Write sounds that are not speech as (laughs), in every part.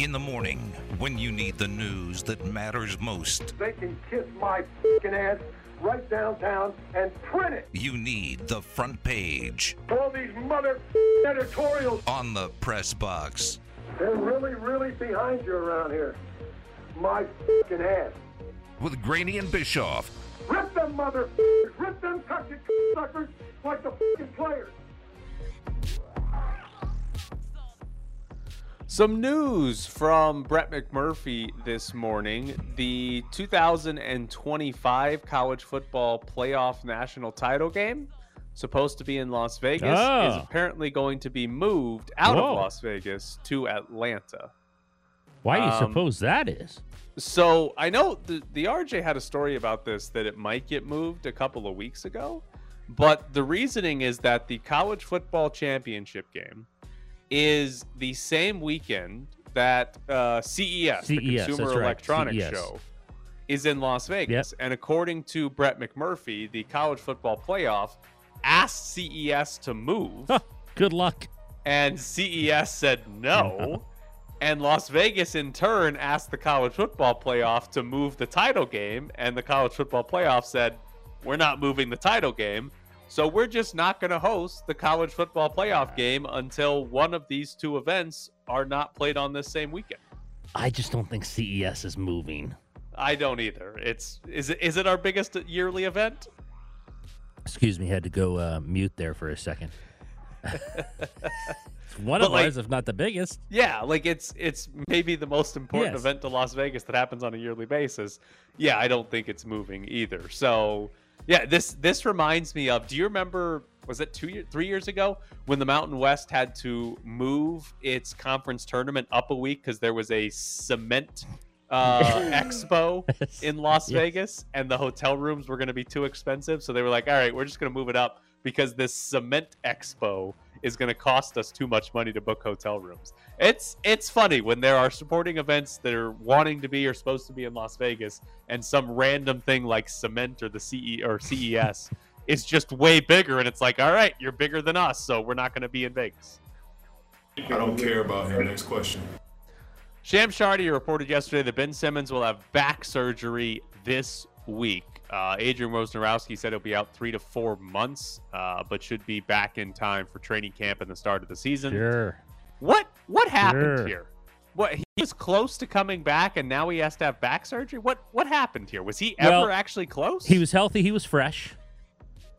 In the morning, when you need the news that matters most, They can kiss my fing ass right downtown and print it. you need the front page All these mother editorials, on the press box. they're really, really behind you around here. My fing ass. With Graney and Bischoff, Rip them mother rip them cocky suckers like the fucking players. Some news from Brett McMurphy this morning. The 2025 college football playoff national title game, supposed to be in Las Vegas, is Oh. apparently going to be moved out Whoa. of Las Vegas to Atlanta. Why do you Um, suppose that is? So I know the, the RJ had a story about this that it might get moved a couple of weeks ago, but the reasoning is that the college football championship game is the same weekend that uh, CES, the Consumer right, Electronics CES. Show, is in Las Vegas. And according to Brett McMurphy, the college football playoff asked CES to move good luck. and CES said no. and Las Vegas, in turn, asked the college football playoff to move the title game. And the college football playoff said, We're not moving the title game. So we're just not going to host the college football playoff game until one of these two events are not played on this same weekend. I just don't think CES is moving. I don't either. It's is it is it our biggest yearly event? Excuse me, had to go uh, mute there for a second. (laughs) it's one But, of like- ours, if not the biggest. Yeah, like it's it's maybe the most important Yes. event to Las Vegas that happens on a yearly basis. Yeah, I don't think it's moving either. So yeah, this this reminds me of. Do you remember? Was it two three years ago when the Mountain West had to move its conference tournament up a week because there was a cement uh, (laughs) expo in Las Yes. Vegas and the hotel rooms were going to be too expensive. So they were like, all right, we're just going to move it up because this cement expo is going to cost us too much money to book hotel rooms. It's it's funny when there are supporting events that are wanting to be or supposed to be in Las Vegas and some random thing like cement or the CE or CES (laughs) is just way bigger and it's like, all right, you're bigger than us, so we're not going to be in Vegas. I don't care about him. Next question. Shams Charania reported yesterday that Ben Simmons will have back surgery this week. Uh, Adrian Wojnarowski said he'll be out three to four months, uh, but should be back in time for training camp and the start of the season. Sure. What what happened Sure. here? What he was close to coming back, and now he has to have back surgery. What what happened here? Was he ever Well, actually close? He was healthy. He was fresh.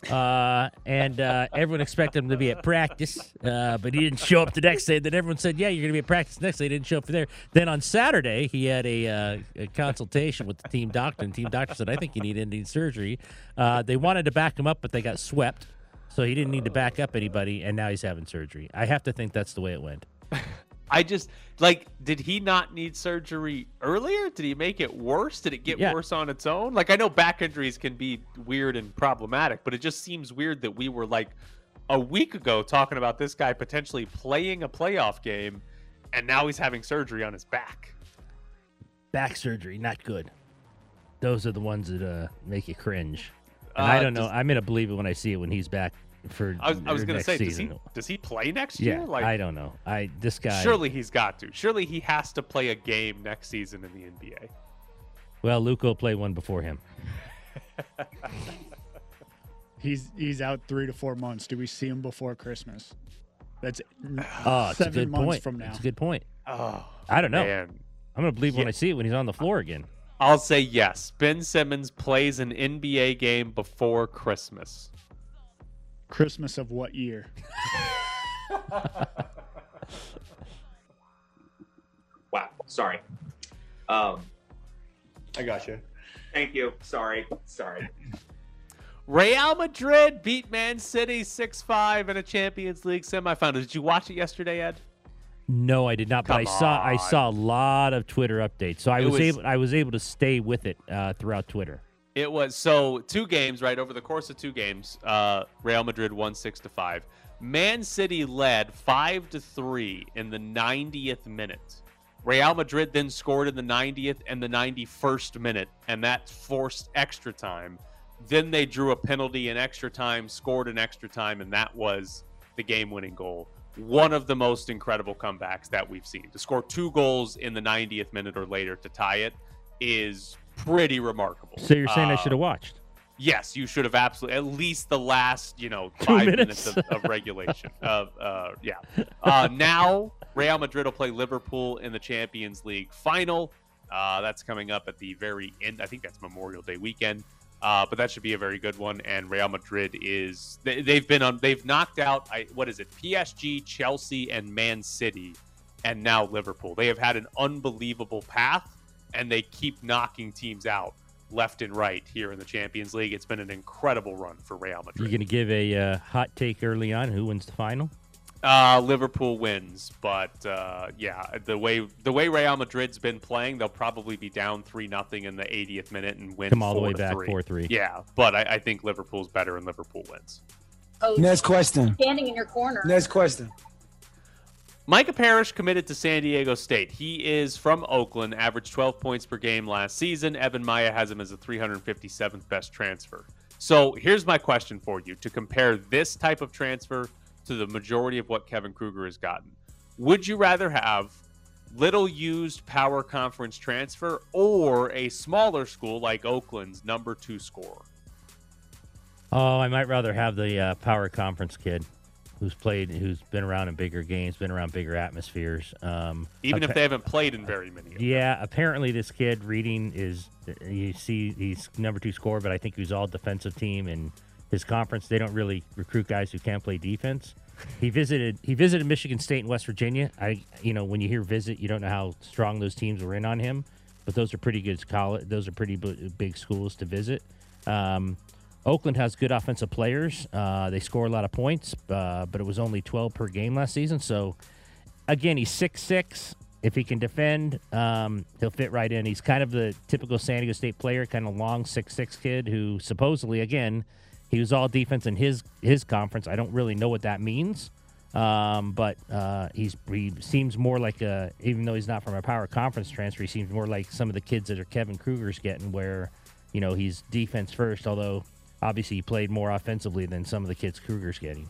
Uh, and uh, everyone expected him to be at practice, uh, but he didn't show up the next day. Then everyone said, "Yeah, you're going to be at practice next day." He didn't show up for there. Then on Saturday, he had a, uh, a consultation with the team doctor, and team doctor said, "I think you need ending surgery." Uh, they wanted to back him up, but they got swept, so he didn't need to back up anybody, and now he's having surgery. I have to think that's the way it went. I just like, did he not need surgery earlier? Did he make it worse? Did it get Yeah. worse on its own? Like, I know back injuries can be weird and problematic, but it just seems weird that we were like a week ago talking about this guy potentially playing a playoff game, and now he's having surgery on his back. Back surgery, not good. Those are the ones that uh, make you cringe. And Uh, I don't know. does- I'm gonna believe it when I see it when he's back for. I was, I was gonna say, does he does he play next Yeah, year? Like, I don't know. I this guy. surely he's got to. Surely he has to play a game next season in the NBA. Well, Luke will play one before him. (laughs) He's he's out three to four months. Do we see him before Christmas? That's (sighs) Oh, it's seven a good months point. from now. That's a good point. Oh, I don't know. man. I'm gonna believe when I see it when he's on the floor again. I'll say yes. Ben Simmons plays an NBA game before Christmas. Christmas of what year? (laughs) Wow. Sorry. Um, I got you. thank you. Sorry. Sorry. Real Madrid beat Man City 6-5 in a Champions League semifinal. Did you watch it yesterday, Ed? No, I did not. But I Come saw I saw a lot of Twitter updates, so I was, was- able I was able to stay with it uh, throughout Twitter. It was so two games, right? Over the course of two games, uh, Real Madrid won six to five. Man City led five to three in the 90th minute. Real Madrid then scored in the 90th and the 91st minute, and that forced extra time. Then they drew a penalty in extra time, scored in extra time, and that was the game-winning goal one of the most incredible comebacks that we've seen. To score two goals in the 90th minute or later to tie it is pretty remarkable. So you're saying I Uh, should have watched? Yes, you should have absolutely at least the last, you know, five minutes. minutes, of, of regulation. Of uh, yeah. Uh, now Real Madrid will play Liverpool in the Champions League final. Uh, that's coming up at the very end. I think that's Memorial Day weekend. Uh, but that should be a very good one. And Real Madrid is they, they've been on they've knocked out I, what is it PSG, Chelsea, and Man City, and now Liverpool. They have had an unbelievable path, and they keep knocking teams out left and right here in the Champions League. It's been an incredible run for Real Madrid. You're going to give a uh, hot take early on? Who wins the final? Uh, Liverpool wins, but uh, yeah, the way the way Real Madrid's been playing, they'll probably be down three nothing in the 80th minute and win. Come all the four way to back, three. 4-3. Yeah, but I, I think Liverpool's better and Liverpool wins. Coach Next question. standing in your corner. Next question. Micah Parrish committed to San Diego State. He is from Oakland, averaged 12 points per game last season. Evan Miya has him as the 357th best transfer. So here's my question for you to compare this type of transfer to the majority of what Kevin Kruger has gotten. Would you rather have little used power conference transfer or a smaller school like Oakland's number two scorer? Oh, I might rather have the uh, power conference kid who's played, who's been around in bigger games, been around bigger atmospheres. Um, Even if they haven't played in very many. Yeah, apparently this kid reading is you see he's number two scorer, but I think he's all defensive team and his conference they don't really recruit guys who can't play defense. He visited he visited Michigan State and West Virginia. I you know when you hear visit, you don't know how strong those teams were in on him, but those are pretty good college. Those are pretty b- big schools to visit. Um, Oakland has good offensive players. Uh, they score a lot of points, uh, but it was only 12 per game last season. So again, he's six six. If he can defend, um, he'll fit right in. He's kind of the typical San Diego State player, kind of long six six kid who supposedly, again, he was all defense in his his conference. I don't really know what that means, um, but uh, he's he seems more like a even though he's not from a power conference transfer, he seems more like some of the kids that are Kevin Kruger's getting, where you know he's defense first. Although obviously he played more offensively than some of the kids Kruger's getting.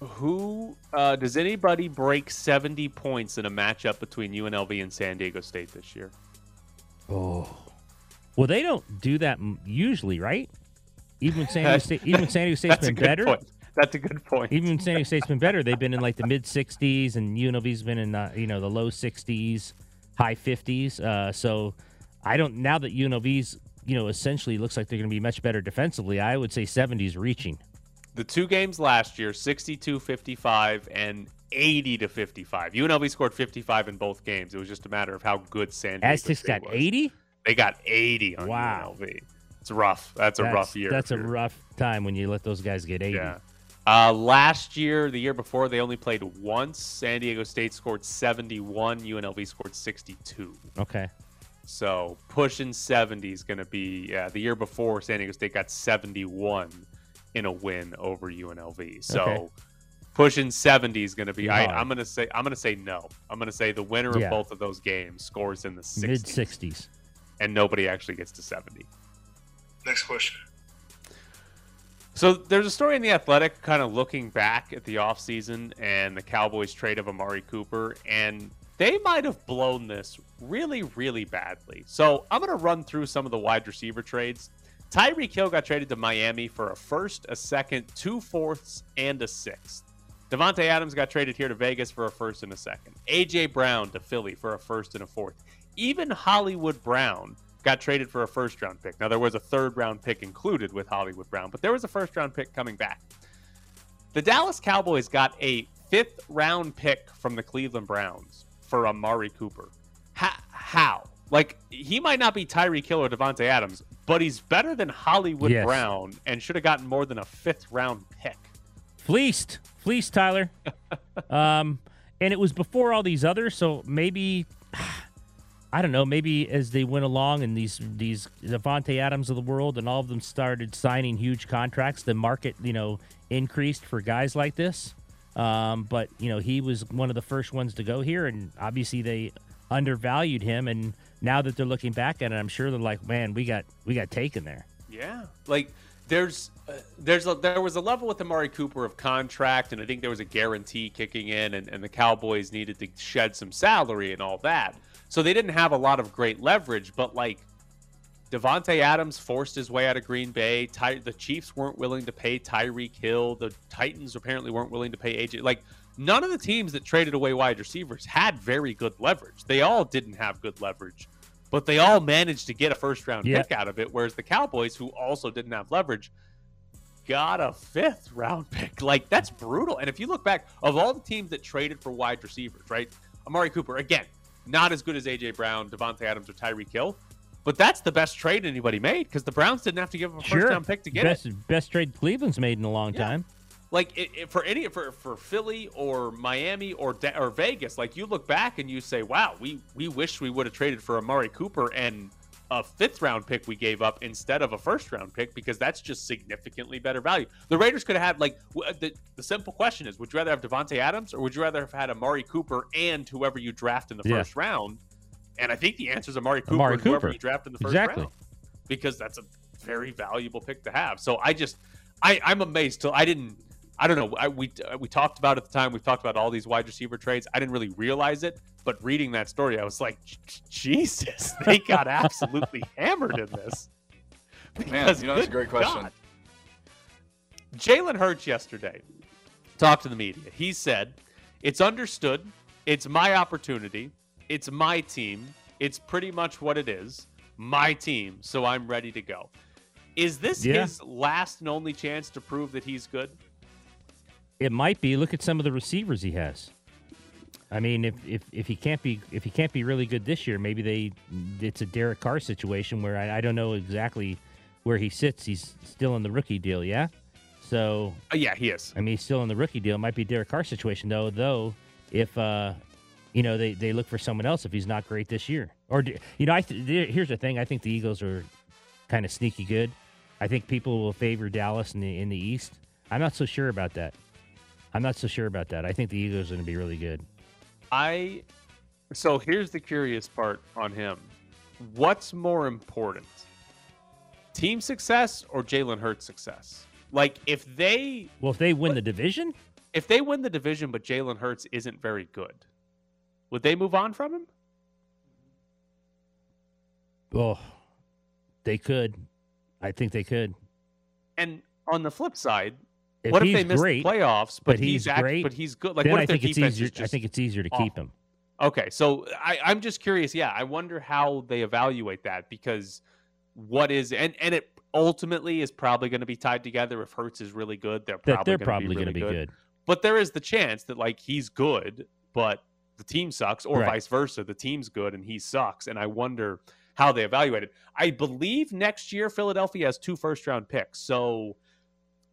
Who uh, does anybody break 70 points in a matchup between UNLV and San Diego State this year? Oh, well, they don't do that usually, right? Even San Diego State, even San Diego (laughs) State's been better, point. That's a good point. even when San Diego State's been better, they've been in like the mid 60s, and UNLV's been in the, you know the low 60s, high 50s. Uh, so I don't now that UNLV's you know essentially looks like they're going to be much better defensively. I would say 70s reaching. The two games last year, 62 55 and 80 to 55. UNLV scored 55 in both games. It was just a matter of how good San Diego Aztecs got was. 80. They got 80 on Wow. UNLV. It's rough. That's a rough year. That's a rough time when you let those guys get 80. Yeah. Uh, last year, the year before, they only played once. San Diego State scored 71. UNLV scored 62. Okay. So pushing 70 is going to be yeah. The year before, San Diego State got 71 in a win over UNLV. So Okay. pushing 70 is going to be. I, I'm going to say I'm going to say no. I'm going to say the winner Yeah. of both of those games scores in the 60s, Mid 60s. and nobody actually gets to 70. Next question. So there's a story in the Athletic kind of looking back at the offseason and the Cowboys trade of Amari Cooper, and they might have blown this really, really badly. So I'm going to run through some of the wide receiver trades. Tyreek Hill got traded to Miami for a first, a second, two fourths, and a sixth. Davante Adams got traded here to Vegas for a first and a second. AJ Brown to Philly for a first and a fourth. Even Hollywood Brown got traded for a first round pick. Now there was a third round pick included with Hollywood Brown, but there was a first round pick coming back. The Dallas Cowboys got a fifth round pick from the Cleveland Browns for Amari Cooper. Ha- how? Like he might not be Tyreek Hill or Davante Adams, but he's better than Hollywood Yes. Brown and should have gotten more than a fifth round pick. Fleeced, fleeced, Tyler. (laughs) um, and it was before all these others, so maybe (sighs) I don't know. Maybe as they went along and these these Davante Adams of the world and all of them started signing huge contracts, the market you know increased for guys like this. Um, but you know he was one of the first ones to go here, and obviously they undervalued him. And now that they're looking back at it, I'm sure they're like, man, we got we got taken there. Yeah. Like there's uh, there's a, there was a level with Amari Cooper of contract, and I think there was a guarantee kicking in, and, and the Cowboys needed to shed some salary and all that. So they didn't have a lot of great leverage, but like Davante Adams forced his way out of Green Bay. Ty- the Chiefs weren't willing to pay Tyreek Hill. The Titans apparently weren't willing to pay AJ. Like none of the teams that traded away wide receivers had very good leverage. They all didn't have good leverage, but they all managed to get a first round Yeah. pick out of it. Whereas the Cowboys, who also didn't have leverage, got a fifth round pick. (laughs) Like that's brutal. And if you look back, of all the teams that traded for wide receivers, right? Amari Cooper, again, not as good as AJ Brown, Davante Adams, or Tyreek Hill. But that's the best trade anybody made because the Browns didn't have to give up a Sure. first round pick to get best it. best trade Cleveland's made in a long Yeah. time. Like it, it- for any for for Philly or Miami or Da- or Vegas, like you look back and you say, "Wow, we we wish we would have traded for Amari Cooper and a fifth round pick we gave up instead of a first round pick because that's just significantly better value." The Raiders could have had like w- the the simple question is, would you rather have Davante Adams or would you rather have had Amari Cooper and whoever you draft in the Yeah. first round? And I think the answer is Amari Cooper Amari and whoever Cooper. you draft in the first Exactly. round because that's a very valuable pick to have. So I just, I, I'm amazed. Till I didn't, I don't know. I, we uh, we talked about at the time. We've talked about all these wide receiver trades. I didn't really realize it, but reading that story, I was like, Jesus, (laughs) they got absolutely (laughs) hammered in this. Man, you know, that's a great question. God. Jalen Hurts yesterday talked to the media. He said, It's understood. It's my opportunity. It's my team. It's pretty much what it is. My team. So I'm ready to go. Is this Yeah. his last and only chance to prove that he's good? It might be. Look at some of the receivers he has. I mean, if, if, if he can't be if he can't be really good this year, maybe they it's a Derek Carr situation where I, I don't know exactly where he sits. He's still in the rookie deal, yeah. So Uh, yeah, he is. I mean, he's still in the rookie deal. It might be a Derek Carr situation though. Though if uh, you know they, they look for someone else if he's not great this year, or do- you know, I th- here's the thing. I think the Eagles are kind of sneaky good. I think people will favor Dallas in the in the East. I'm not so sure about that. I'm not so sure about that. I think the Eagles are going to be really good. I so here's the curious part on him. What's more important? Team success or Jalen Hurts success? Like if they Well, if they win the division, if they win the division but Jalen Hurts isn't very good, would they move on from him? oh, they could. I think they could. And on the flip side, If what if they miss great, the playoffs but, but he's, he's act- great, but he's good? Like what I if their think it's easier. I think it's easier to awful? keep him. Okay, so I, I'm just curious. Yeah, I wonder how they evaluate that because what is and and it ultimately is probably going to be tied together. If Hurts is really good, they're That probably they're gonna probably be going to really be good. But there is the chance that like he's good, but the team sucks, or Right. vice versa. The team's good and he sucks, and I wonder how they evaluate it. I believe next year Philadelphia has two first round picks, so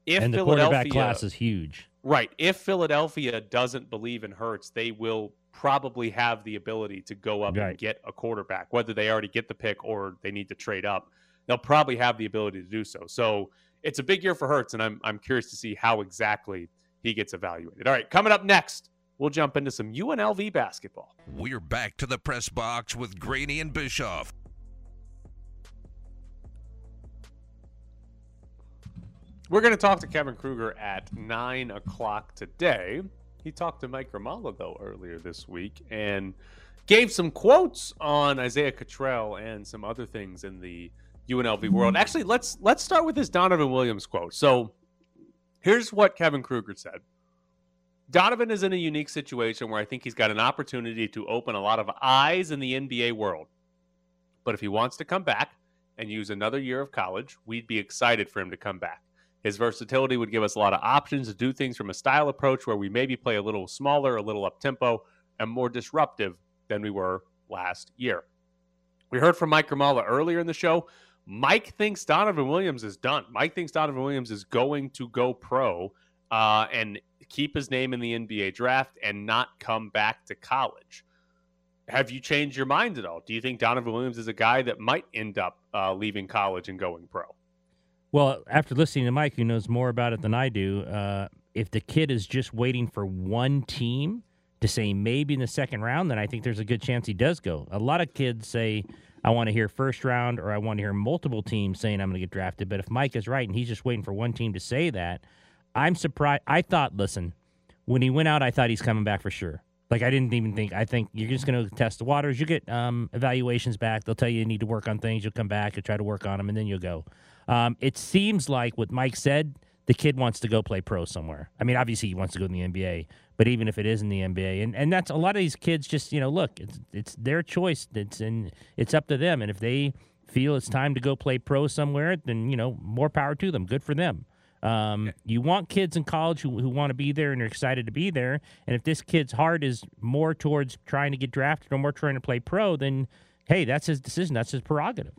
if and the Philadelphia quarterback class is huge. Right. If Philadelphia doesn't believe in Hurts, they will probably have the ability to go up Right. and get a quarterback, whether they already get the pick or they need to trade up. They'll probably have the ability to do so. So it's a big year for Hurts, and I'm I'm curious to see how exactly he gets evaluated. All right, coming up next, we'll jump into some UNLV basketball. We're back to the press box with Graney and Bischoff. We're going to talk to Kevin Kruger at nine o'clock today. He talked to Mike Grimala though earlier this week and gave some quotes on Isaiah Cottrell and some other things in the UNLV world. Actually, let's let's start with this Donovan Williams quote. So, here's what Kevin Kruger said. Donovan is in a unique situation where I think he's got an opportunity to open a lot of eyes in the NBA world. But if he wants to come back and use another year of college, we'd be excited for him to come back. His versatility would give us a lot of options to do things from a style approach where we maybe play a little smaller, a little up tempo, and more disruptive than we were last year. We heard from Mike Grimala earlier in the show. Mike thinks Donovan Williams is done. Mike thinks Donovan Williams is going to go pro uh, and keep his name in the NBA draft and not come back to college. Have you changed your mind at all? Do you think Donovan Williams is a guy that might end up uh, leaving college and going pro? Well, after listening to Mike, who knows more about it than I do, uh, if the kid is just waiting for one team to say maybe in the second round, then I think there's a good chance he does go. A lot of kids say, I want to hear first round or I want to hear multiple teams saying I'm going to get drafted. But if Mike is right and he's just waiting for one team to say that, I'm surprised. I thought, listen, when he went out, I thought he's coming back for sure. Like I didn't even think. I think you're just going to test the waters. You get um, evaluations back. They'll tell you you need to work on things. You'll come back and try to work on them, and then you'll go. Um, it seems like what Mike said, the kid wants to go play pro somewhere. I mean, obviously he wants to go in the NBA, but even if it is in the NBA, and, and that's a lot of these kids just you know look, it's it's their choice. It's and it's up to them. And if they feel it's time to go play pro somewhere, then you know more power to them. Good for them. Um, you want kids in college who, who want to be there and are excited to be there. And if this kid's heart is more towards trying to get drafted or more trying to play pro, then hey, that's his decision. That's his prerogative.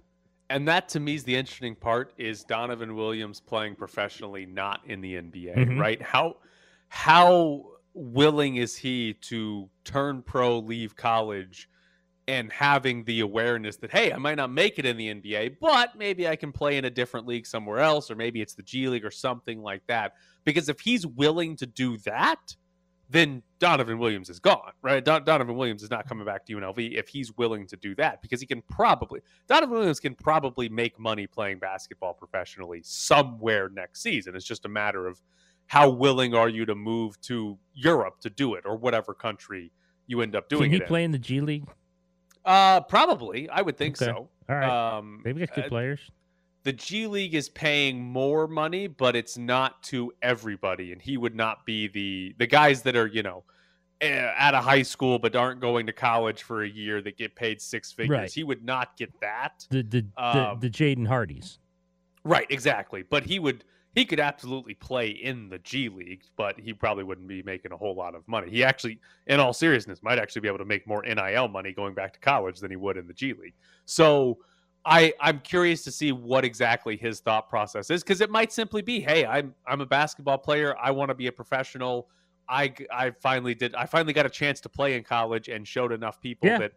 And that to me is the interesting part is Donovan Williams playing professionally, not in the NBA, Mhm. right? How how willing is he to turn pro, leave college, and having the awareness that hey, I might not make it in the NBA, but maybe I can play in a different league somewhere else, or maybe it's the G League or something like that. Because if he's willing to do that, then Donovan Williams is gone, right? Don- Donovan Williams is not coming back to UNLV if he's willing to do that because he can probably Donovan Williams can probably make money playing basketball professionally somewhere next season. It's just a matter of how willing are you to move to Europe to do it or whatever country you end up doing Can he it in. play in the G League? Uh, probably. I would think Okay. so. All right. Um, Maybe got good uh, players. the G League is paying more money, but it's not to everybody, and he would not be the the guys that are you know eh, out of high school but aren't going to college for a year that get paid six figures. Right. He would not get that. The the um, the, the Jaden Hardys. Right, exactly. But he would he could absolutely play in the G League, but he probably wouldn't be making a whole lot of money. He actually, in all seriousness, might actually be able to make more NIL money going back to college than he would in the G League. So I I'm curious to see what exactly his thought process is because it might simply be, hey, I'm I'm a basketball player. I want to be a professional. I I finally did. I finally got a chance to play in college and showed enough people Yeah. that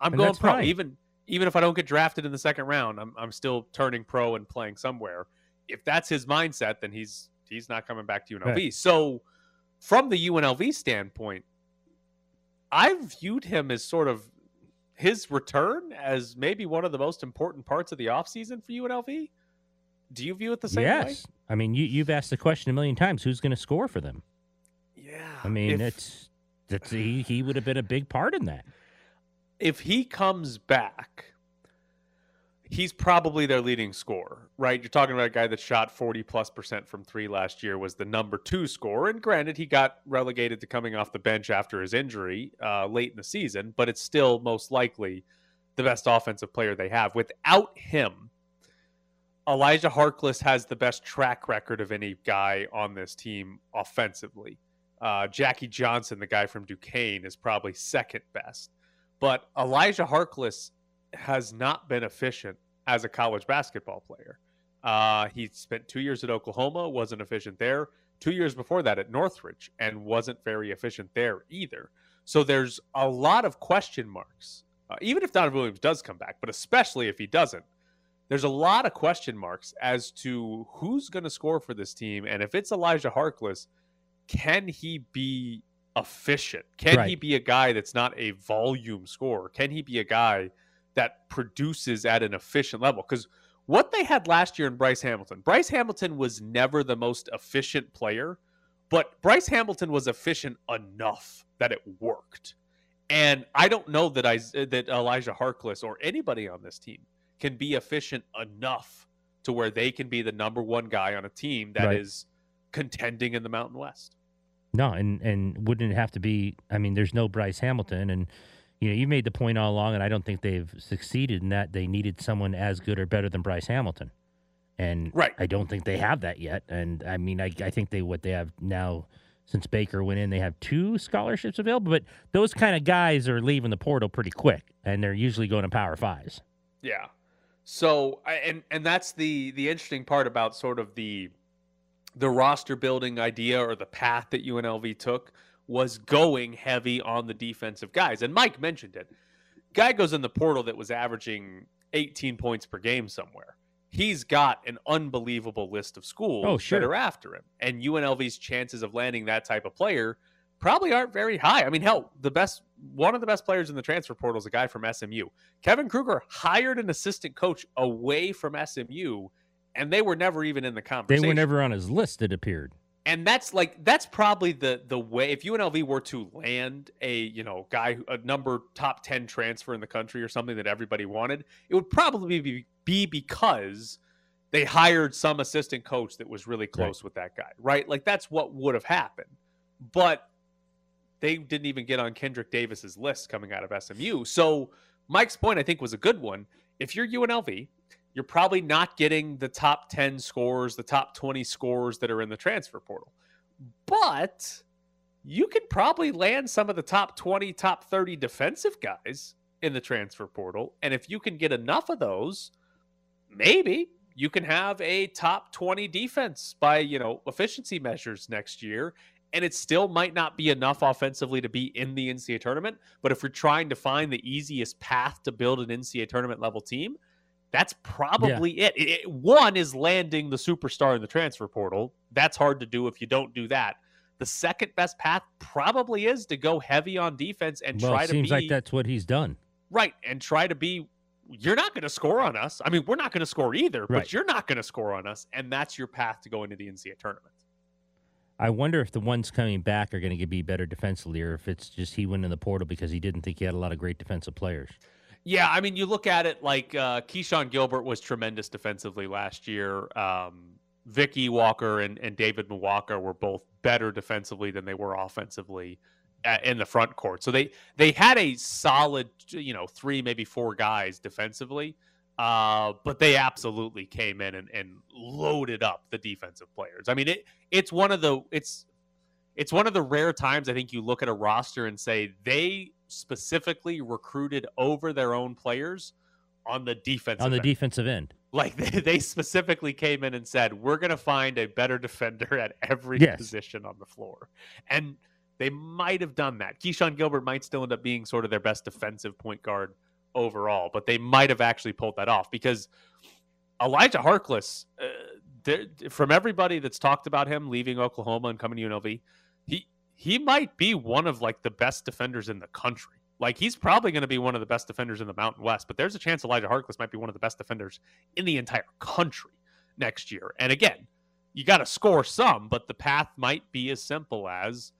I'm And going pro. Even even if I don't get drafted in the second round, I'm I'm still turning pro and playing somewhere. If that's his mindset, then he's he's not coming back to UNLV. Right. So from the UNLV standpoint, I viewed him as sort of his return as maybe one of the most important parts of the offseason for UNLV. Do you view it the same way? Yes. I mean, you you've asked the question a million times. Who's going to score for them? Yeah. I mean, if, it's that's he he would have been a big part in that. if he comes back, he's probably their leading scorer, right? You're talking about a guy that shot 40 plus percent from three last year, was the number two scorer. And granted, he got relegated to coming off the bench after his injury uh, late in the season, but it's still most likely the best offensive player they have. Without him, Elijah Harkless has the best track record of any guy on this team offensively. Uh, Jackie Johnson, the guy from Duquesne, is probably second best. But Elijah Harkless has not been efficient as a college basketball player. Uh, he spent two years at Oklahoma, wasn't efficient there. Two years before that at Northridge, and wasn't very efficient there either. So there's a lot of question marks, uh, even if Donovan Williams does come back, but especially if he doesn't. There's a lot of question marks as to who's going to score for this team, and if it's Elijah Harkless, can he be efficient? Can he be a guy that's not a volume scorer? Can he be a guy that produces at an efficient level? Because what they had last year in Bryce Hamilton, Bryce Hamilton was never the most efficient player, but Bryce Hamilton was efficient enough that it worked. And I don't know that I that Elijah Harkless or anybody on this team can be efficient enough to where they can be the number one guy on a team that is Right. contending in the Mountain West. No, and and wouldn't it have to be? I mean, there's no Bryce Hamilton, and you know, you made the point all along, and I don't think they've succeeded in that. They needed someone as good or better than Bryce Hamilton, and Right. I don't think they have that yet. And I mean, I I think they what they have now since Baker went in, they have two scholarships available, but those kind of guys are leaving the portal pretty quick, and they're usually going to Power Fives. Yeah. So and and that's the the interesting part about sort of the the roster building idea or the path that UNLV took was going heavy on the defensive guys. And Mike mentioned it. Guy goes in the portal that was averaging 18 points per game somewhere. He's got an unbelievable list of schools Oh, sure. that are after him. And UNLV's chances of landing that type of player probably aren't very high. I mean, hell, the best one of the best players in the transfer portal is a guy from SMU. Kevin Kruger hired an assistant coach away from SMU, and they were never even in the conversation. They were never on his list. It appeared. And that's like that's probably the the way if UNLV were to land a you know guy a number top 10 transfer in the country or something that everybody wanted it would probably be, be because they hired some assistant coach that was really close with that guy right? Like that's what would have happened. But they didn't even get on Kendrick Davis's list coming out of SMU so Mike's point I think was a good one. If you're UNLV you're probably not getting the top 10 scores, the top 20 scores that are in the transfer portal. But you could probably land some of the top 20, top 30 defensive guys in the transfer portal. And if you can get enough of those, maybe you can have a top 20 defense by, you know, efficiency measures next year. And it still might not be enough offensively to be in the NCAA tournament. But if you're trying to find the easiest path to build an NCAA tournament level team, that's probably it. It- it- One is landing the superstar in the transfer portal. That's hard to do if you don't do that. The second best path probably is to go heavy on defense and Well, try it to seems be like that's what he's done. right and try to be. You're not going to score on us. I mean, we're not going to score either, Right. but you're not going to score on us, and that's your path to go into the NCAA tournament. I wonder if the ones coming back are going to be better defensively, or if it's just he went in the portal because he didn't think he had a lot of great defensive players. Yeah, I mean, you look at it like uh, Keshon Gilbert was tremendous defensively last year. Um, Victor Iwuakor and, and David Muoka were both better defensively than they were offensively uh, in the front court. So they they had a solid, you know, three maybe four guys defensively, uh, but they absolutely came in and, and loaded up the defensive players. I mean, it it's one of the it's it's one of the rare times I think you look at a roster and say they specifically recruited over their own players on the defensive on the end. defensive end. like (laughs) they, they specifically came in and said we're going to find a better defender at every Yes. position on the floor and they might have done that keshon gilbert might still end up being sort of their best defensive point guard overall but they might have actually pulled that off because elijah harkless uh, there, from everybody that's talked about him leaving oklahoma and coming to unlv he he might be one of like the best defenders in the country like he's probably going to be one of the best defenders in the Mountain West, but there's a chance Elijah Harkless might be one of the best defenders in the entire country next year. And again, you got to score some, but the path might be as simple as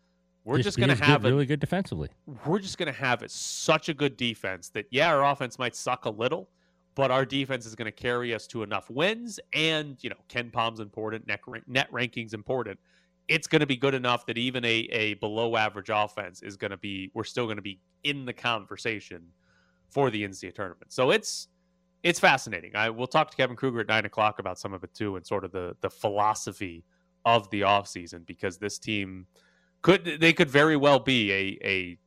we're just, be going to have a, really good defensively. we're just going to have a, such a good defense that yeah, our offense might suck a little, but our defense is going to carry us to enough wins. And you know, KenPom's important, net, net rankings important. It's going to be good enough that even a, a below average offense is going to be, we're still going to be in the conversation for the NCAA tournament. So it's it's fascinating. I will talk to Kevin Kruger at nine o'clock about some of it too, and sort of the the philosophy of the offseason because this team could they could very well be a a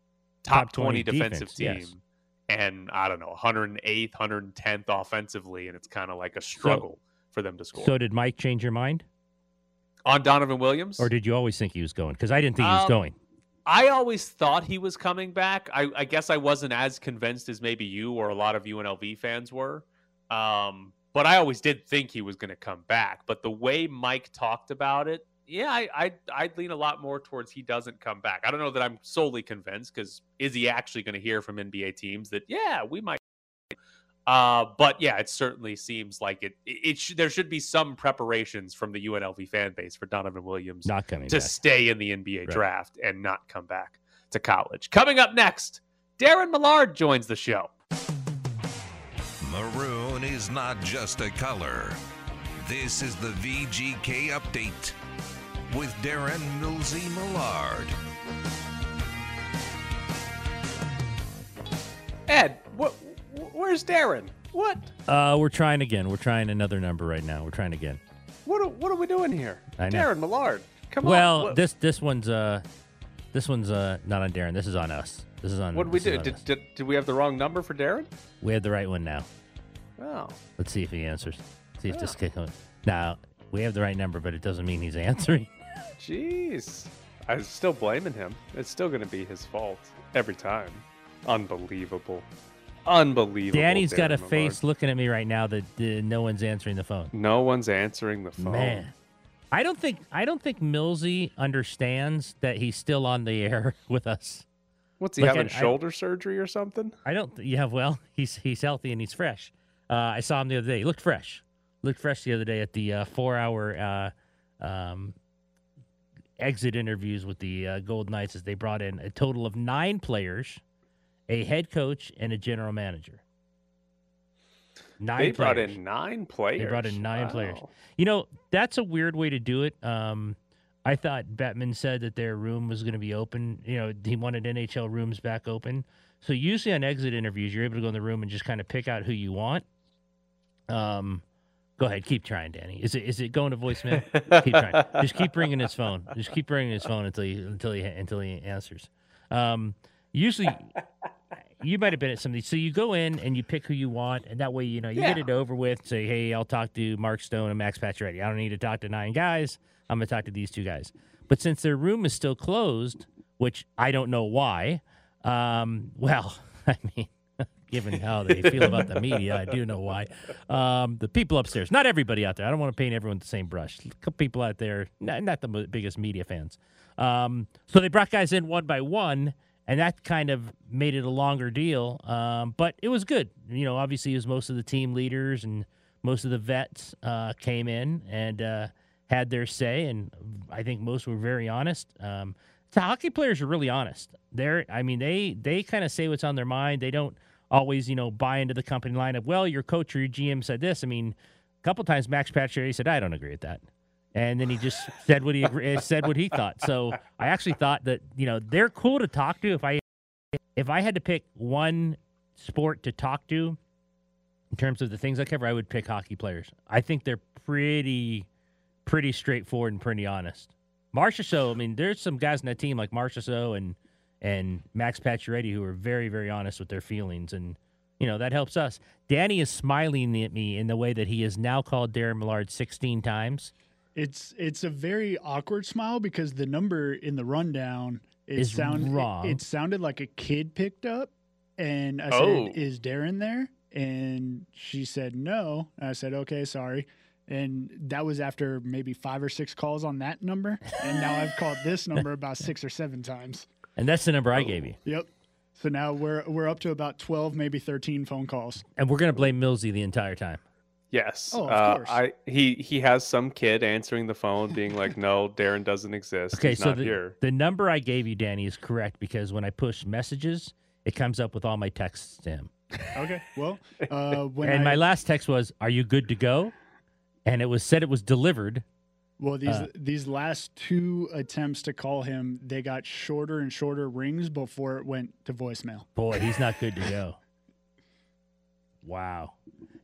top, Top 20 20, defensive defense, team yes. and I don't know 108th, 110th offensively, and it's kind of like a struggle for them to score. So did Mike change your mind, On Donovan Williams, or did you always think he was going? Because I didn't think he was Um, going. I always thought he was coming back. I, I guess I wasn't as convinced as maybe you or a lot of UNLV fans were. Um, but I always did think he was going to come back. But the way Mike talked about it, yeah, I, I I'd lean a lot more towards he doesn't come back. I don't know that I'm solely convinced because is he actually going to hear from NBA teams that yeah we might. Uh, but yeah, it certainly seems like it. It, it sh- there should be some preparations from the UNLV fan base for Donovan Williams Not coming to back. stay in the NBA Right. draft and not come back to college. Coming up next, Darren Millard joins the show. Maroon is not just a color. This is the VGK update with Darren Millsy Millard. Ed, what? Where's Darren? What? Uh, we're trying again. We're trying another number right now. We're trying again. What? Are, what are we doing here? I know. Darren Millard. Come well, on. What, this this one's uh, this one's uh not on Darren. This is on us. This is on. what did we this is do? on Did, us. did, did we have the wrong number for Darren? We have the right one now. Oh, Let's see if he answers. See if Ah. this kick on. Now we have the right number, but it doesn't mean he's (laughs) answering. jeez. I'm still blaming him. It's still going to be his fault every time. Unbelievable. Unbelievable. Danny's got a face looking at me right now that uh, no one's answering the phone. No one's answering the phone. Man, I don't think I don't think Millsy understands that he's still on the air (laughs) with us. What's he Look, having? I- I- shoulder surgery or something? I don't. Yeah, well, (laughs) he's he's healthy and he's fresh. Uh, I saw him the other day. He looked fresh. Looked fresh the other day at the uh, four-hour uh, um, exit interviews with the uh, Gold Knights as they brought in a total of nine players, a head coach, and a general manager. Nine. they brought players. in nine players. They brought in nine players. You know, that's a weird way to do it. Um, I thought Bettman said that their room was going to be open. You know, he wanted NHL rooms back open. So usually on exit interviews, you're able to go in the room and just kind of pick out who you want. Um, go ahead, keep trying, Danny. Is it is it going to voicemail? (laughs) keep trying. Just keep ringing his phone. Just keep ringing his phone until he until he until he answers. Um, usually, you might have been at something. So you go in and you pick who you want, and that way you know you get it over with. Say, hey, I'll talk to Mark Stone and Max Pacioretty. I don't need to talk to nine guys. I'm gonna talk to these two guys. But since their room is still closed, which I don't know why, um, (laughs) well, I mean. (laughs) Given how they feel about the media, I do know why. Um, the people upstairs, not everybody out there. I don't want to paint everyone with the same brush. A couple people out there, not, not the biggest media fans. Um, so they brought guys in one by one, and that kind of made it a longer deal. Um, but it was good. You know, obviously, it was most of the team leaders and most of the vets uh, came in and uh, had their say, and I think most were very honest. Um, the hockey players are really honest. They're, I mean, they they kind of say what's on their mind. They don't always, you know, buy into the company line of, well, your coach or your GM said this. I mean, a couple times Max Pacioretty said, I don't agree with that. And then he just said what he agree- uh, said what he thought. So I actually thought that you know they're cool to talk to. If I if I had to pick one sport to talk to in terms of the things I cover, I would pick hockey players. I think they're pretty pretty straightforward and pretty honest. Marchessault, I mean, there's some guys in that team like Marchessault and and Max Pacioretty who are very very honest with their feelings and you know that helps us. Danny is smiling at me in the way that he has now called Darren Millard 16 times. It's it's a very awkward smile because the number in the rundown it Is sound, it- wrong. It, sounded like a kid picked up, and I Oh. said, "Is Darren there?" And she said, "No." And I said, "Okay, sorry." And that was after maybe five or six calls on that number, and now I've called this number about (laughs) six or seven times. And that's the number I oh. gave you. Yep. So now we're we're up to about twelve, maybe thirteen phone calls. And we're going to blame Millsy the entire time. Yes. Oh, of uh, course. I he he has some kid answering the phone, being like, "No, Darren doesn't exist. Okay, He's so not the, here." the number I gave you, Danny, is correct because when I push messages, it comes up with all my texts to him. Okay. Well, (laughs) uh, when and I, my last text was, "Are you good to go?" And it was said it was delivered. Well, these Uh, these last two attempts to call him, they got shorter and shorter rings before it went to voicemail. Boy, he's not good to go. (laughs) Wow,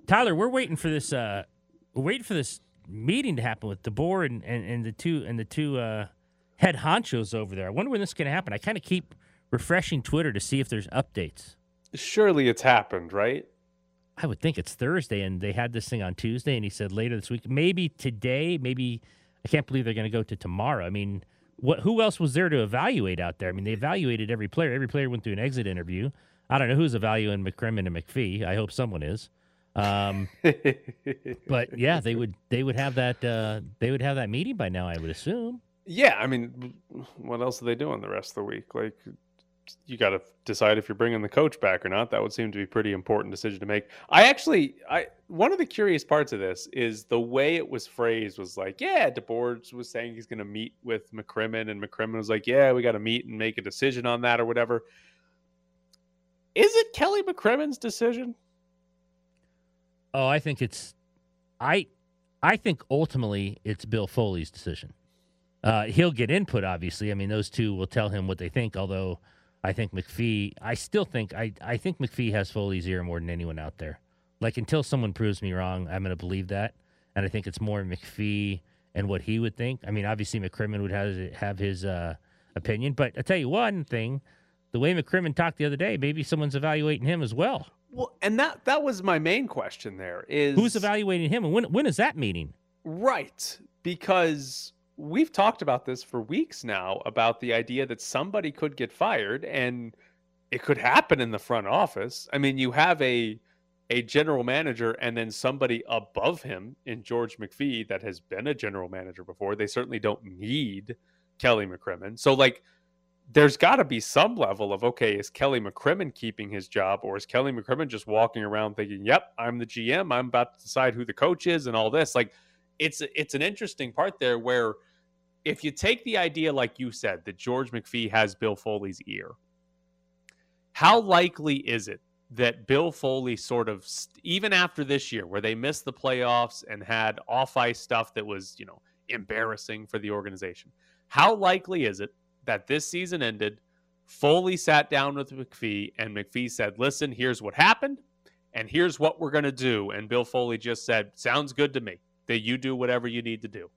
Tyler, we're waiting for this. Uh, we're waiting for this meeting to happen with DeBoer and, and, and the two and the two uh, head honchos over there. I wonder when this is going to happen. I kind of keep refreshing Twitter to see if there's updates. Surely it's happened, right? I would think it's Thursday, and they had this thing on Tuesday, and he said later this week, maybe today, maybe I can't believe they're going to go to tomorrow. I mean, what? Who else was there to evaluate out there? I mean, they evaluated every player. Every player went through an exit interview. I don't know who's evaluating McCrimmon and McPhee. I hope someone is. Um, (laughs) but yeah, they would they would have that uh, they would have that meeting by now. I would assume. yeah, I mean, what else are they doing the rest of the week? Like, you got to decide if you're bringing the coach back or not. That would seem to be a pretty important decision to make. I actually, I one of the curious parts of this is the way it was phrased was like, yeah, DeBoer was saying he's going to meet with McCrimmon, and McCrimmon was like, yeah, we got to meet and make a decision on that or whatever. Is it Kelly McCrimmon's decision? Oh, I think it's I I think ultimately it's Bill Foley's decision. Uh, he'll get input, obviously. I mean, those two will tell him what they think. Although I think McPhee, I still think I I think McPhee has Foley's ear more than anyone out there. Like until someone proves me wrong, I'm going to believe that, and I think it's more McPhee and what he would think. I mean, obviously McCrimmon would have have his uh, opinion, but I tell you one thing: the way McCrimmon talked the other day, maybe someone's evaluating him as well. Well, and that that was my main question. There is Who's evaluating him, and when when is that meeting? Right. Because we've talked about this for weeks now about the idea that somebody could get fired and it could happen in the front office. I mean, you have a a general manager and then somebody above him in George McPhee that has been a general manager before. They certainly don't need Kelly McCrimmon. So like there's got to be some level of okay, is Kelly McCrimmon keeping his job, or is Kelly McCrimmon just walking around thinking, "Yep, I'm the GM. I'm about to decide who the coach is and all this." Like, it's it's an interesting part there where if you take the idea, like you said, that George McPhee has Bill Foley's ear, how likely is it that Bill Foley sort of even after this year, where they missed the playoffs and had off ice stuff that was you know embarrassing for the organization, how likely is it that this season ended? Foley sat down with McPhee, and McPhee said, Listen, here's what happened, and here's what we're going to do. And Bill Foley just said, Sounds good to me that you do whatever you need to do.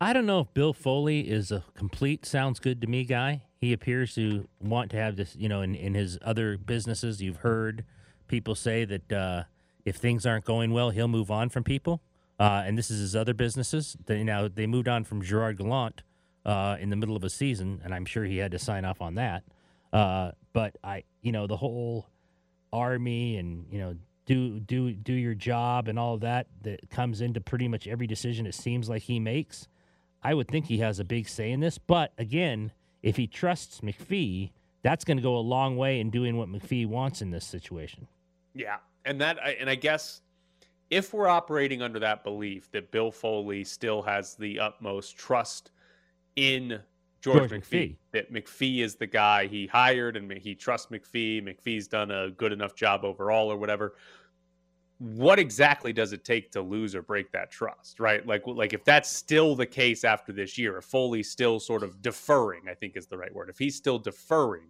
I don't know if Bill Foley is a complete sounds good to me guy. He appears to want to have this, you know, in, in his other businesses, you've heard people say that uh, if things aren't going well, he'll move on from people. Uh, and this is his other businesses. They, now, they moved on from Gerard Gallant uh, in the middle of a season, and I'm sure he had to sign off on that. Uh, but I, you know, the whole army and, you know, do do do your job and all of that that comes into pretty much every decision it seems like he makes I would think he has a big say in this. But again, if he trusts McPhee, that's going to go a long way in doing what McPhee wants in this situation. Yeah, and that, and I guess if we're operating under that belief that Bill Foley still has the utmost trust in George, George McPhee, McPhee, that McPhee is the guy he hired and he trusts McPhee, McPhee's done a good enough job overall or whatever what exactly does it take to lose or break that trust, right? Like, like if that's still the case after this year, if Foley's still sort of deferring, I think is the right word. If he's still deferring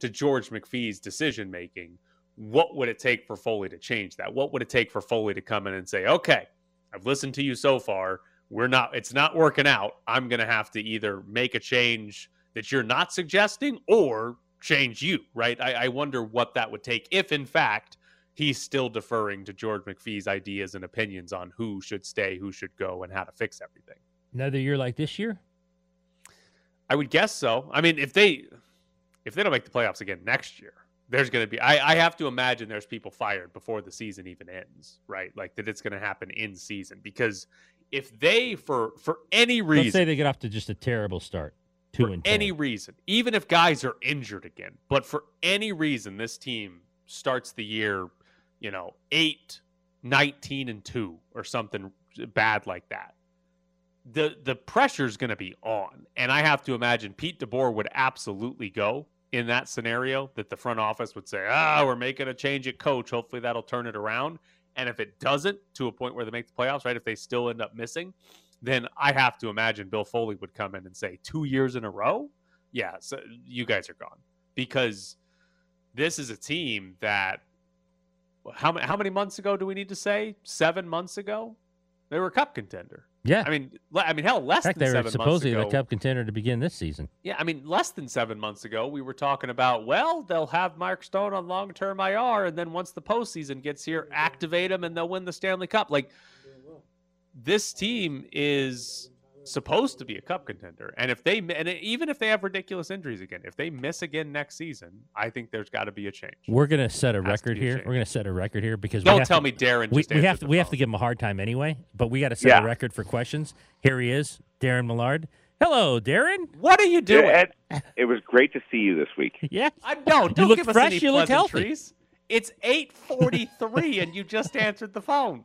to George McPhee's decision making, what would it take for Foley to change that? What would it take for Foley to come in and say, "Okay, I've listened to you so far. We're not. It's not working out. I'm going to have to either make a change that you're not suggesting, or change you." Right? I, I wonder what that would take if, in fact he's still deferring to George McPhee's ideas and opinions on who should stay, who should go, and how to fix everything. Another year like this year? I would guess so. I mean, if they if they don't make the playoffs again next year, there's going to be. I, I have to imagine there's people fired before the season even ends, right? Like that it's going to happen in season because if they for for any reason, let's say they get off to just a terrible start, two for and 10. any reason, even if guys are injured again, but for any reason, this team starts the year you know, 8, 19 and 2 or something bad like that. The the pressure's going to be on. And I have to imagine Pete DeBoer would absolutely go in that scenario that the front office would say, "Ah, we're making a change at coach. Hopefully that'll turn it around." And if it doesn't to a point where they make the playoffs, right? If they still end up missing, then I have to imagine Bill Foley would come in and say, two years in a row? Yeah, so you guys are gone. Because this is a team that how how many months ago do we need to say? Seven months ago, they were a cup contender. Yeah, I mean, I mean, hell, less fact, than they seven were supposedly months ago. the cup contender to begin this season. Yeah, I mean, less than seven months ago, we were talking about, well, they'll have Mark Stone on long term IR, and then once the postseason gets here, activate him, and they'll win the Stanley Cup. Like, this team is supposed to be a cup contender. And if they and even if they have ridiculous injuries again, if they miss again next season, I think there's got to be a change. We're gonna set a Has record be a here. We're gonna set a record here because Don't we have tell to, me Darren. we, just we have to the we have to give him a hard time anyway. But we got to set Yeah. a record for questions. Here he is, Darren Millard. Hello, Darren. What are you doing? Ed, it was great to see you this week. (laughs) Yeah. I no, don't you look give us fresh, any you look healthy. pleasantries. It's eight forty three, and you just answered the phone.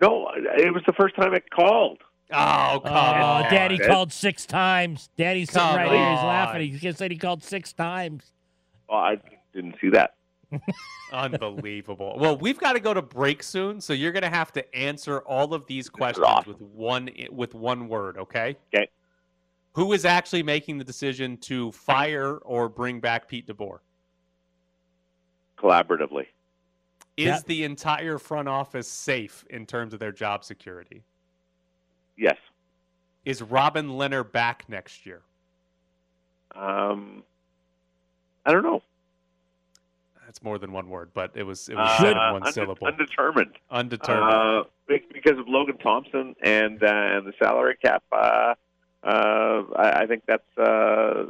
No, it was the first time it called. Oh, oh come Oh, on, Daddy Ed. called six times. Daddy's sitting Come right here. He's laughing. He just said he called six times. Oh, I didn't see that. (laughs) Unbelievable. Well, we've got to go to break soon, so you're going to have to answer all of these questions awesome. with one with one word. Okay. Okay. Who is actually making the decision to fire or bring back Pete DeBoer? Collaboratively. Is Yeah. the entire front office safe in terms of their job security? Yes. Is Robin Lehner back next year? Um, I don't know. That's more than one word, but it was it was Uh, said in one unde- syllable. Undetermined. Undetermined. Uh, because of Logan Thompson and uh, and the salary cap. Uh, uh, I, I think that's uh,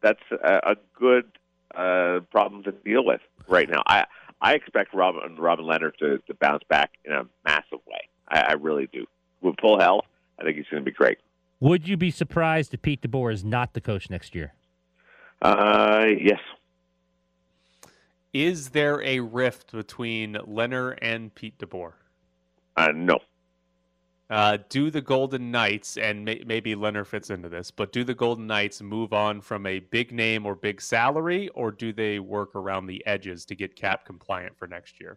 that's a, a good uh, problem to deal with right now. I I expect Robin Robin Lehner to, to bounce back in a massive way. I, I really do. With full health, I think he's going to be great. Would you be surprised if Pete DeBoer is not the coach next year? Uh, yes. Is there a rift between Lehner and Pete DeBoer? Uh, no. Uh, do the Golden Knights, and may- maybe Lehner fits into this, but do the Golden Knights move on from a big name or big salary, or do they work around the edges to get cap compliant for next year?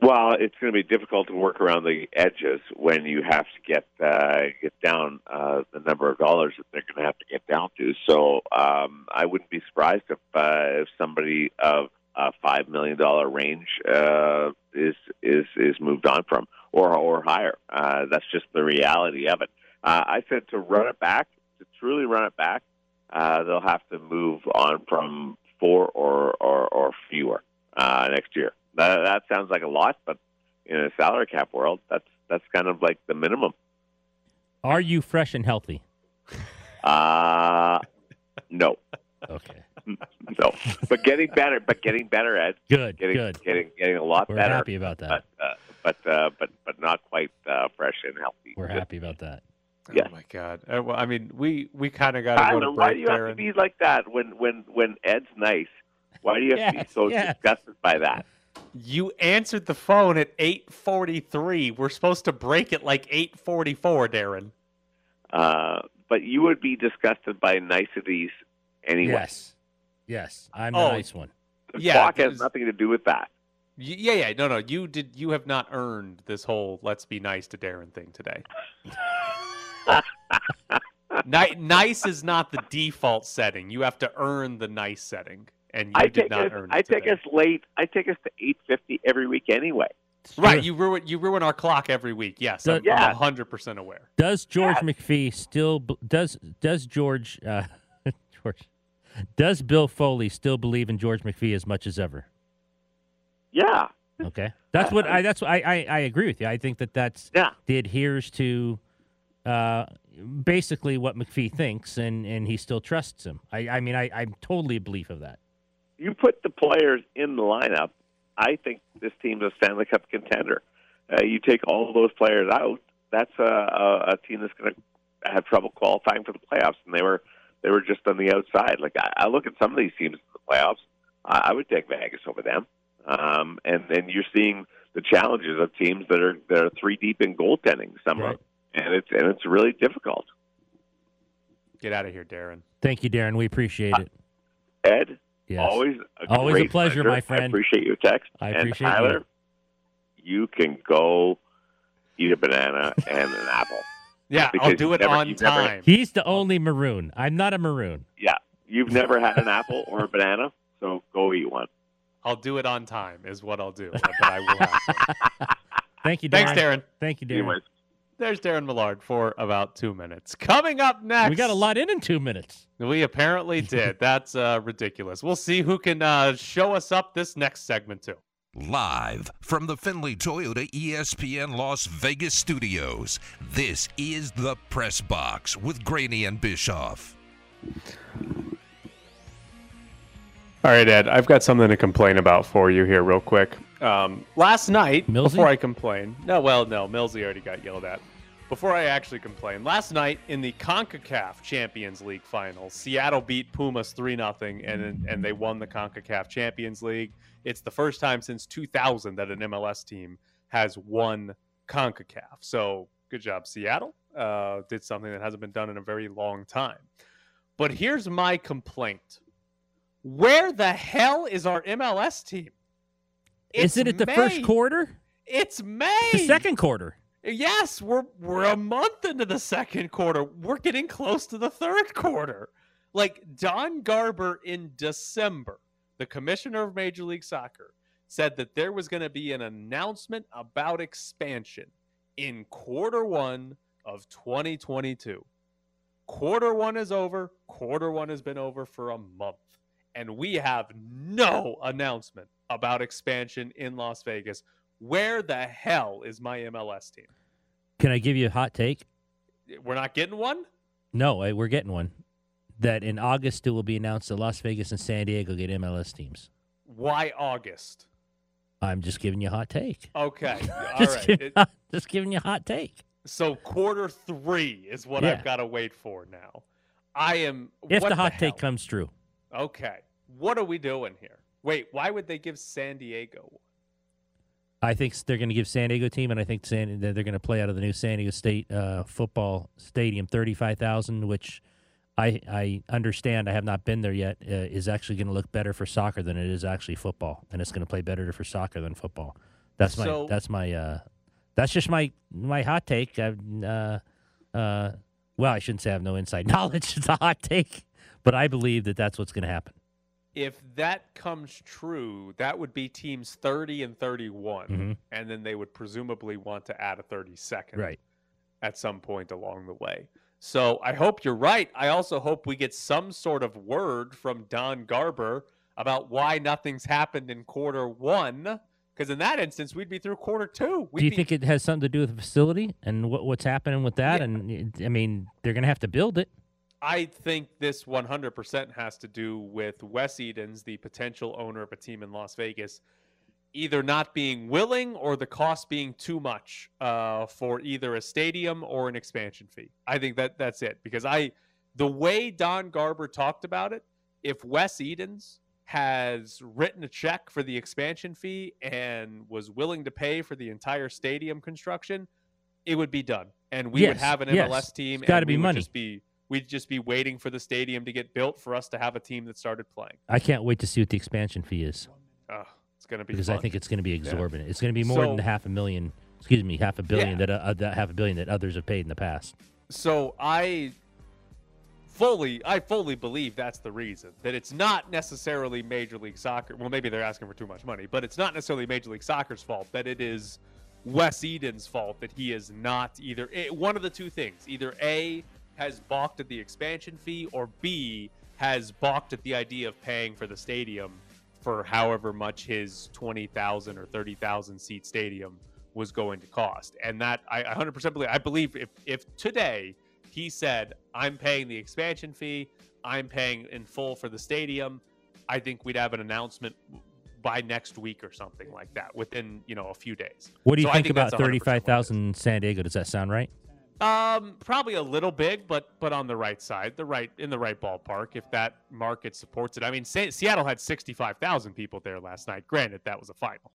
Well, it's going to be difficult to work around the edges when you have to get uh, get down uh, the number of dollars that they're going to have to get down to. So um, I wouldn't be surprised if uh, if somebody of a five million dollar range uh, is is is moved on from or or higher. Uh, that's just the reality of it. Uh, I said to run it back, to truly run it back, uh, they'll have to move on from four or or, or fewer uh, next year. That, that sounds like a lot, but in a salary cap world, that's that's kind of like the minimum. Are you fresh and healthy? Uh no, Okay. (laughs) no. But getting better, but getting better at Good. getting good. getting getting a lot We're better. happy about that. But uh, but uh, but but not quite uh, fresh and healthy. We're Just- happy about that. Yeah. Oh my God! Uh, well, I mean, we we kind of got to I go don't to know why do break you have there. to be like that when when when Ed's nice. Why do you have to be (laughs) so yes. disgusted by that? You answered the phone at eight forty-three. We're supposed to break it like eight forty-four, Darren. Uh, but you would be disgusted by niceties anyway. Yes. Yes. I'm the Oh, nice one. The Yeah, clock has nothing to do with that. Y- Yeah, yeah, no, no. You did. You have not earned this whole "let's be nice to Darren" thing today. (laughs) Ni- nice is not the default setting. You have to earn the nice setting, and you I did take not us. earn it. I take today. us late. I take us to eight fifty every week anyway. right. You ruin you ruin our clock every week. Yes, I'm, Yeah. I'm hundred percent aware. Does George McPhee still does does George uh, (laughs) George does Bill Foley still believe in George McPhee as much as ever? Yeah, Okay, that's what I that's what I, I I agree with you. I think that that's yeah. he adheres to uh, basically what McPhee thinks, and and he still trusts him. I I mean I I'm totally a belief of that. You put the players in the lineup. I think this team's a Stanley Cup contender. Uh, you take all those players out. That's a, a, a team that's going to have trouble qualifying for the playoffs, and they were they were just on the outside. Like I, I look at some of these teams in the playoffs. I, I would take Vegas over them. Um, and then you're seeing the challenges of teams that are that are three deep in goaltending. Some Right. and it's and it's really difficult. Get out of here, Darren. Thank you, Darren. We appreciate it. Ed, Yes. always a Always a great pleasure, my I friend. appreciate your text. I appreciate you. Tyler, you. can go eat a banana and an apple. Yeah, Because I'll do it never- on you've never- time. He's the only maroon. I'm not a maroon. Yeah, you've never had an apple or a banana, so go eat one. I'll do it on time. Is what I'll do. But I will have. (laughs) Thank you, Darren. Thanks, Darren. Thank you, Darren. Anyways, There's Darren Millard for about two minutes. Coming up next, We got a lot in in two minutes. We apparently did. That's uh, ridiculous. We'll see who can uh, show us up this next segment too. Live from the Findlay Toyota ESPN Las Vegas studios, this is the Press Box with Graney and Bischoff. All right, Ed. I've got something to complain about for you here, real quick. Um, last night, Millsy? before I complain, no, well, no, Millsy already got yelled at. Before I actually complain, last night in the CONCACAF Champions League final, Seattle beat Pumas 3 0, and, and they won the CONCACAF Champions League. It's the first time since 2000 that an MLS team has won CONCACAF. So good job, Seattle. Uh, did something that hasn't been done in a very long time. But here's my complaint where the hell is our MLS team? Is it the May. first quarter? It's May. The second quarter. Yes, we're we're a month into the second quarter. We're getting close to the third quarter. Like Don Garber in December, the commissioner of Major League Soccer said that there was going to be an announcement about expansion in quarter 1 of 2022. Quarter 1 is over. Quarter 1 has been over for a month and we have no announcement about expansion in Las Vegas. Where the hell is my MLS team? Can I give you a hot take? We're not getting one? No, eh, we're getting one. That in August it will be announced that Las Vegas and San Diego get MLS teams. Why August? I'm just giving you a hot take. Okay. (laughs) All just, right. giving, It- just giving you a hot take. so quarter three is what Yeah. I've got to wait for now. I am. If what the hot hell? take comes true. Okay. What are we doing here? Wait, why would they give San Diego one? I think they're going to give San Diego team, and I think San, they're going to play out of the new San Diego State uh, football stadium, thirty-five thousand, which I I understand. I have not been there yet. Uh, is actually going to look better for soccer than it is actually football, and it's going to play better for soccer than football. That's my So- that's my uh, that's just my my hot take. I, uh, uh, well, I shouldn't say I have no inside (laughs) knowledge. It's a hot take, but I believe that that's what's going to happen. If that comes true, that would be teams 30 and 31. Mhm. And then they would presumably want to add a 32nd Right. at some point along the way. So I hope you're right. I also hope we get some sort of word from Don Garber about why nothing's happened in quarter one. Because in that instance, we'd be through quarter two. We'd Do you be- think it has something to do with the facility and what, what's happening with that? Yeah. And I mean, they're going to have to build it. I think this 100% has to do with Wes Edens, the potential owner of a team in Las Vegas, either not being willing or the cost being too much uh, for either a stadium or an expansion fee. I think that that's it because I, the way Don Garber talked about it, if Wes Edens has written a check for the expansion fee and was willing to pay for the entire stadium construction, it would be done, and we would have an yes. MLS team. It's gotta be money. Just be we'd just be waiting for the stadium to get built for us to have a team that started playing. I can't wait to see what the expansion fee is Uh, it's going to be because I think it's going to be exorbitant. It's going to be more than half a million. Excuse me, half a billion Yeah. that, uh, that half a billion that others have paid in the past. so I fully I fully believe that's the reason that it's not necessarily Major League Soccer. Well, maybe they're asking for too much money, but it's not necessarily Major League Soccer's fault that it is Wes Edens' fault that he is not either eh, one of the two things. Either A has balked at the expansion fee or B has balked at the idea of paying for the stadium for however much his 20,000 or 30,000 seat stadium was going to cost. And that I 100% believe I believe if if today he said I'm paying the expansion fee, I'm paying in full for the stadium, I think we'd have an announcement by next week or something like that within, you know, a few days. What do you So think, think about that's 100% what it is. thirty-five thousand San Diego? Does that sound right? Um, probably a little big, but but on the right side, the right in the right ballpark. If that market supports it, I mean, Seattle had sixty five thousand people there last night. Granted, that was a final.